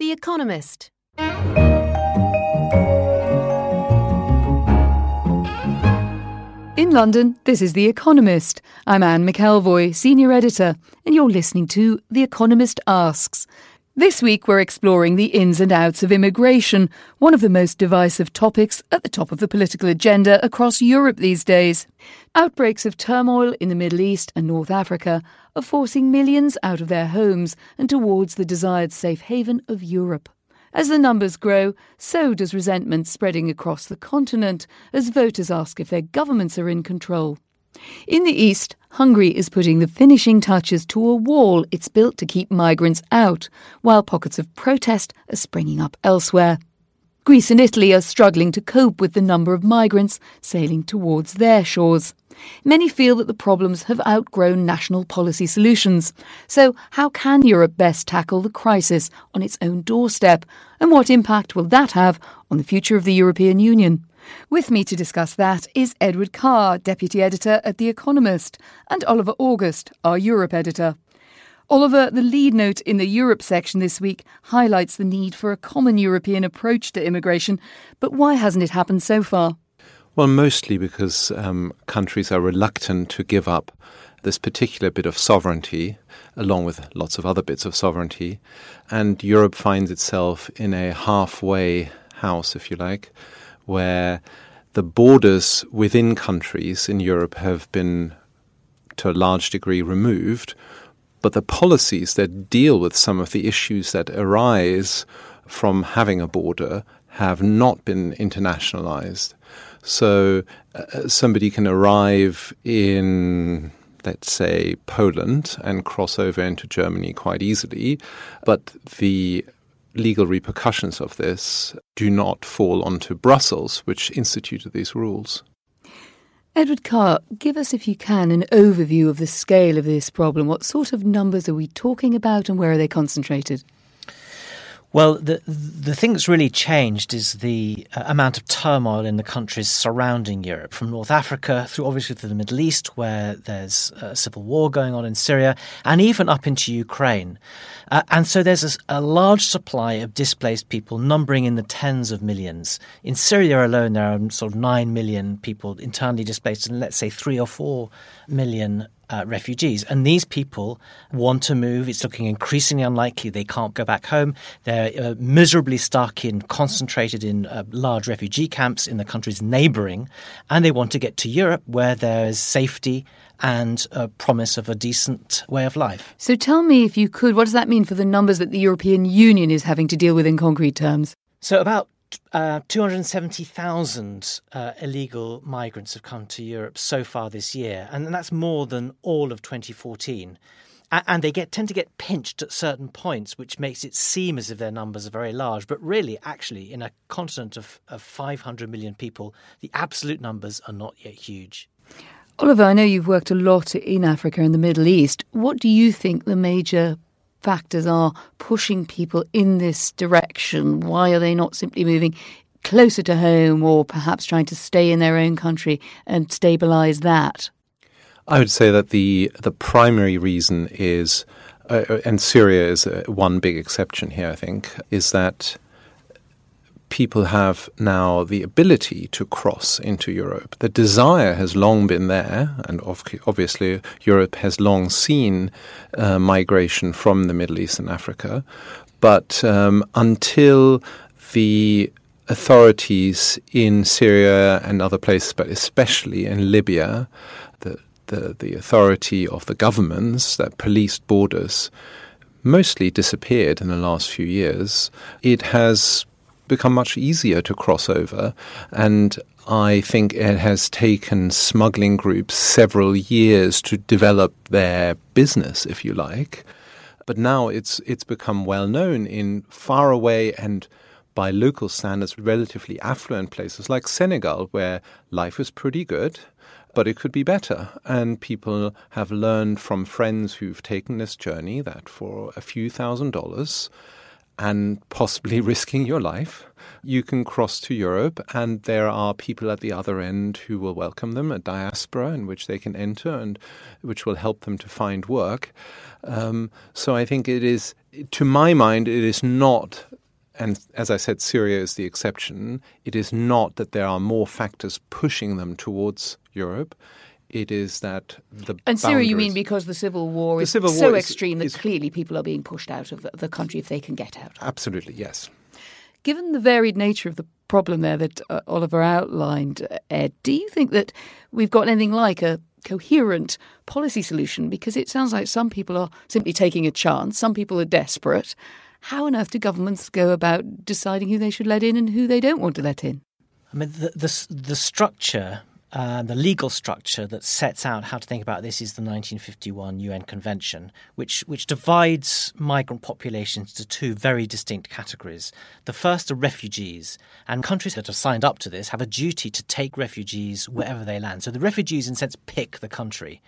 The Economist. In London, this is The Economist. I'm Anne McElvoy, Senior Editor, and you're listening to The Economist Asks. This week, we're exploring the ins and outs of immigration, one of the most divisive topics at the top of the political agenda across Europe these days. Outbreaks of turmoil in the Middle East and North Africa are forcing millions out of their homes and towards the desired safe haven of Europe. As the numbers grow, so does resentment spreading across the continent as voters ask if their governments are in control. In the east, Hungary is putting the finishing touches to a wall it's built to keep migrants out, while pockets of protest are springing up elsewhere. Greece and Italy are struggling to cope with the number of migrants sailing towards their shores. Many feel that the problems have outgrown national policy solutions. So, how can Europe best tackle the crisis on its own doorstep? And what impact will that have on the future of the European Union? With me to discuss that is Edward Carr, Deputy Editor at The Economist, and Oliver August, our Europe Editor. Oliver, the lead note in the Europe section this week highlights the need for a common European approach to immigration, but why hasn't it happened so far? Well, mostly because um, countries are reluctant to give up this particular bit of sovereignty, along with lots of other bits of sovereignty. And Europe finds itself in a halfway house, if you like, where the borders within countries in Europe have been, to a large degree, removed. But the policies that deal with some of the issues that arise from having a border have not been internationalized. So uh, somebody can arrive in, let's say, Poland and cross over into Germany quite easily, but the legal repercussions of this do not fall onto Brussels, which instituted these rules. Edward Carr, give us, if you can, an overview of the scale of this problem. What sort of numbers are we talking about and where are they concentrated? Well, the the thing that's really changed is the uh, amount of turmoil in the countries surrounding Europe, from North Africa through obviously to the Middle East, where there's a civil war going on in Syria, and even up into Ukraine. Uh, and so there's a, a, large supply of displaced people, numbering in the tens of millions. In Syria alone, there are sort of nine million people internally displaced, and let's say three or four million uh, refugees. And these people want to move. It's looking increasingly unlikely they can't go back home. They're uh, miserably stuck in, concentrated in uh, large refugee camps in the countries neighboring. And they want to get to Europe where there is safety and a promise of a decent way of life. So tell me, if you could, what does that mean for the numbers that the European Union is having to deal with in concrete terms? So, about uh, 270,000 uh, illegal migrants have come to Europe so far this year, and that's more than all of 2014. And they get tend to get pinched at certain points, which makes it seem as if their numbers are very large. But really, actually, in a continent of, of 500 million people, the absolute numbers are not yet huge. Oliver, I know you've worked a lot in Africa and the Middle East. What do you think the major factors are pushing people in this direction? Why are they not simply moving closer to home or perhaps trying to stay in their own country and stabilize that? I would say that the the primary reason is, uh, and Syria is uh, one big exception here. I think is that people have now the ability to cross into Europe. The desire has long been there, and obviously Europe has long seen uh, migration from the Middle East and Africa. But um, until the authorities in Syria and other places, but especially in Libya, the, the, the authority of the governments that policed borders mostly disappeared in the last few years, it has become much easier to cross over. And I think it has taken smuggling groups several years to develop their business, if you like. But now it's it's become well known in far away and by local standards relatively affluent places like Senegal, where life is pretty good, but it could be better. And people have learned from friends who've taken this journey that for a few thousand dollars and possibly risking your life, you can cross to Europe, and there are people at the other end who will welcome them, a diaspora in which they can enter and which will help them to find work. Um, so I think it is, to my mind, it is not. And as I said, Syria is the exception. It is not that there are more factors pushing them towards Europe it is that the and Syria, you mean because the civil war the is civil war so is, extreme that is, clearly people are being pushed out of the country if they can get out. Absolutely, yes. Given the varied nature of the problem there that uh, Oliver outlined, uh, Ed, do you think that we've got anything like a coherent policy solution? Because it sounds like some people are simply taking a chance, some people are desperate. How on earth do governments go about deciding who they should let in and who they don't want to let in? I mean, the the, the structure uh, the legal structure that sets out how to think about this is the 1951 UN Convention, which which divides migrant populations into two very distinct categories. The first are refugees, and countries that have signed up to this have a duty to take refugees wherever they land. So the refugees, in a sense, pick the country.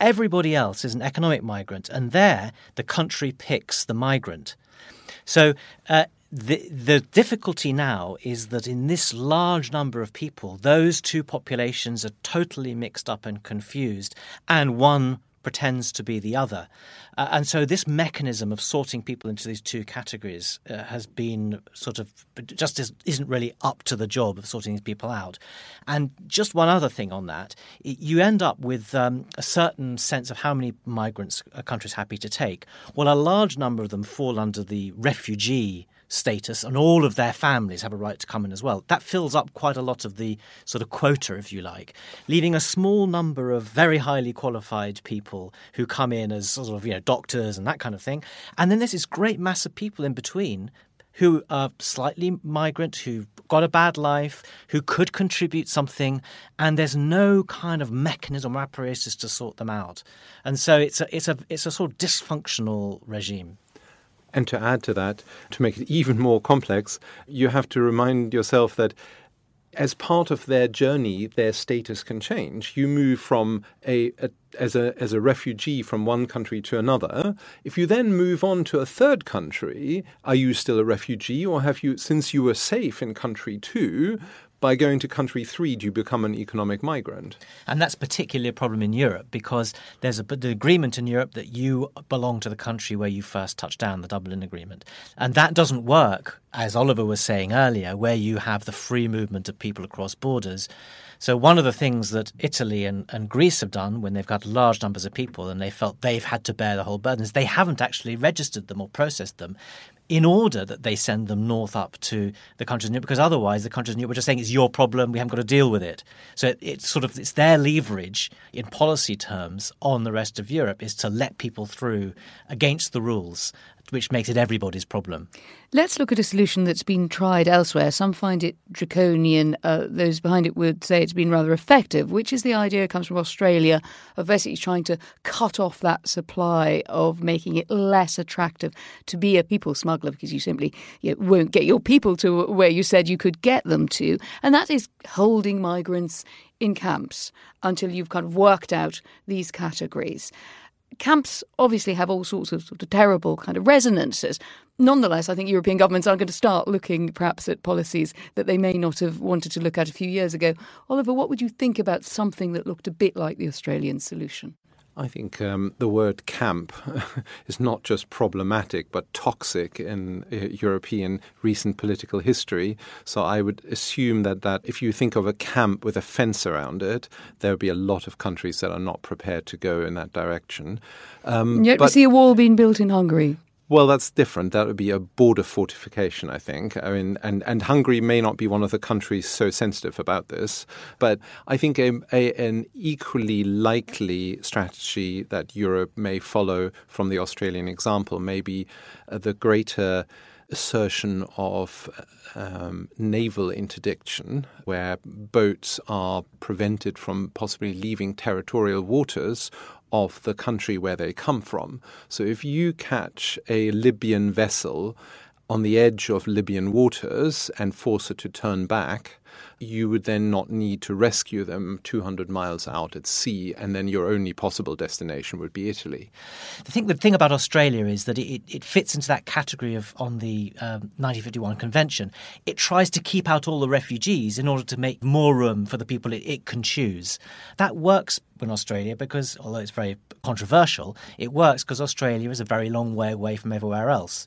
Everybody else is an economic migrant, and there the country picks the migrant. So uh, the, the difficulty now is that in this large number of people, those two populations are totally mixed up and confused, and one pretends to be the other. Uh, and so this mechanism of sorting people into these two categories uh, has been sort of just isn't really up to the job of sorting these people out. And just one other thing on that, you end up with um, a certain sense of how many migrants a country is happy to take. Well, a large number of them fall under the refugee status, and all of their families have a right to come in as well. That fills up quite a lot of the sort of quota, if you like, leaving a small number of very highly qualified people who come in as sort of you know doctors and that kind of thing, and then there's this great mass of people in between who are slightly migrant, who've got a bad life, who could contribute something, and there's no kind of mechanism or apparatus to sort them out. And so it's a, it's a, it's a sort of dysfunctional regime. And to add to that, to make it even more complex, you have to remind yourself that as part of their journey, their status can change. You move from a, a, as a as a refugee from one country to another. If you then move on to a third country, are you still a refugee, or have you, since you were safe in country two, by going to country three, do you become an economic migrant? And that's particularly a problem in Europe because there's a, the agreement in Europe that you belong to the country where you first touched down, the Dublin Agreement. And that doesn't work, as Oliver was saying earlier, where you have the free movement of people across borders. So, one of the things that Italy and, and Greece have done when they've got large numbers of people and they felt they've had to bear the whole burden is they haven't actually registered them or processed them in order that they send them north up to the countries because otherwise the countries Europe are just saying it's your problem, we haven't got to deal with it. So it, it's sort of it's their leverage in policy terms on the rest of Europe is to let people through against the rules which makes it everybody's problem. Let's look at a solution that's been tried elsewhere. Some find it draconian. Uh, those behind it would say it's been rather effective, which is the idea comes from Australia of basically trying to cut off that supply of making it less attractive to be a people smuggler because you simply you know, won't get your people to where you said you could get them to. And that is holding migrants in camps until you've kind of worked out these categories camps obviously have all sorts of, sort of terrible kind of resonances. Nonetheless, I think European governments are going to start looking perhaps at policies that they may not have wanted to look at a few years ago. Oliver, what would you think about something that looked a bit like the Australian solution? I think um, the word camp is not just problematic but toxic in uh, European recent political history. So I would assume that, that if you think of a camp with a fence around it, there would be a lot of countries that are not prepared to go in that direction. Um, Yet we see a wall being built in Hungary. Well, that's different. That would be a border fortification, I think. I mean, and, and Hungary may not be one of the countries so sensitive about this, but I think a, a, an equally likely strategy that Europe may follow from the Australian example may be uh, the greater assertion of um, naval interdiction, where boats are prevented from possibly leaving territorial waters of the country where they come from. So if you catch a Libyan vessel on the edge of Libyan waters and force it to turn back, you would then not need to rescue them 200 miles out at sea, and then your only possible destination would be Italy. The thing, the thing about Australia is that it, it fits into that category of on the um, 1951 convention. It tries to keep out all the refugees in order to make more room for the people it, it can choose. That works in Australia because, although it's very controversial, it works because Australia is a very long way away from everywhere else.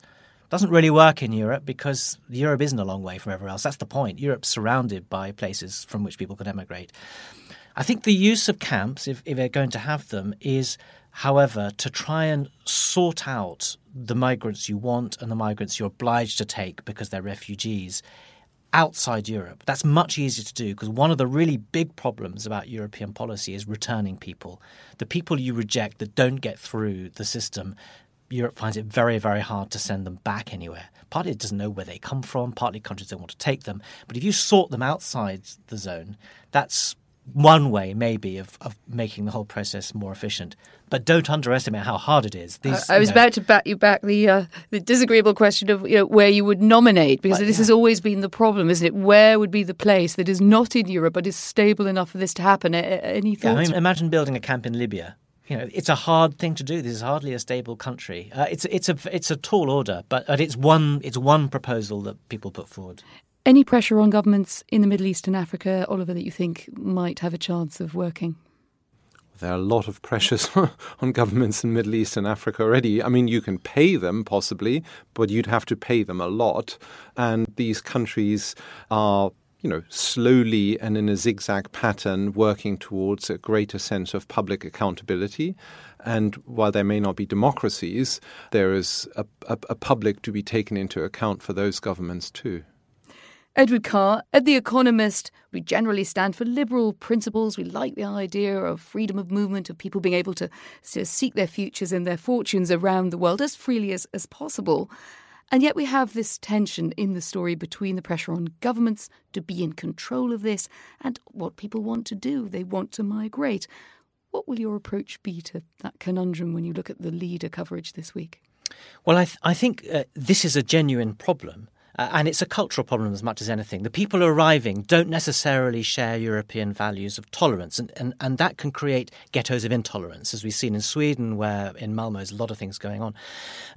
Doesn't really work in Europe because Europe isn't a long way from everywhere else. That's the point. Europe's surrounded by places from which people can emigrate. I think the use of camps, if, if they're going to have them, is, however, to try and sort out the migrants you want and the migrants you're obliged to take because they're refugees outside Europe. That's much easier to do because one of the really big problems about European policy is returning people. The people you reject that don't get through the system Europe finds it very, very hard to send them back anywhere. Partly it doesn't know where they come from, partly countries don't want to take them. But if you sort them outside the zone, that's one way, maybe, of, of making the whole process more efficient. But don't underestimate how hard it is. These, I, I was know, about to bat you back the uh, the disagreeable question of you know, where you would nominate, because this yeah. has always been the problem, isn't it? Where would be the place that is not in Europe but is stable enough for this to happen? Any thoughts? Yeah, I mean, imagine building a camp in Libya you know, it's a hard thing to do. This is hardly a stable country. Uh, it's it's a it's a tall order, but it's one it's one proposal that people put forward. Any pressure on governments in the Middle East and Africa, Oliver, that you think might have a chance of working? There are a lot of pressures on governments in Middle East and Africa already. I mean, you can pay them possibly, but you'd have to pay them a lot. And these countries are you know, slowly and in a zigzag pattern working towards a greater sense of public accountability. And while there may not be democracies, there is a, a, a public to be taken into account for those governments too. Edward Carr, at The Economist, we generally stand for liberal principles. We like the idea of freedom of movement, of people being able to, to seek their futures and their fortunes around the world as freely as, as possible. And yet we have this tension in the story between the pressure on governments to be in control of this and what people want to do. They want to migrate. What will your approach be to that conundrum when you look at the leader coverage this week? Well, I, th- I think uh, this is a genuine problem. Uh, and it's a cultural problem as much as anything. The people arriving don't necessarily share European values of tolerance, and, and, and that can create ghettos of intolerance, as we've seen in Sweden, where in Malmo there's a lot of things going on.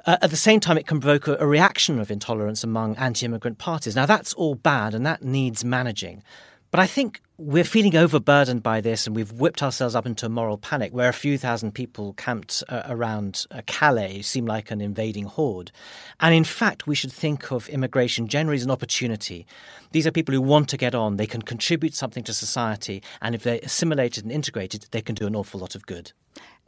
Uh, at the same time, it can provoke a, a reaction of intolerance among anti immigrant parties. Now, that's all bad, and that needs managing. But I think we're feeling overburdened by this, and we've whipped ourselves up into a moral panic where a few thousand people camped uh, around uh, Calais seem like an invading horde. And in fact, we should think of immigration generally as an opportunity. These are people who want to get on, they can contribute something to society, and if they're assimilated and integrated, they can do an awful lot of good.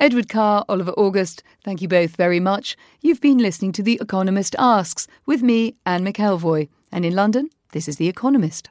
Edward Carr, Oliver August, thank you both very much. You've been listening to The Economist Asks with me, Anne McElvoy. And in London, this is The Economist.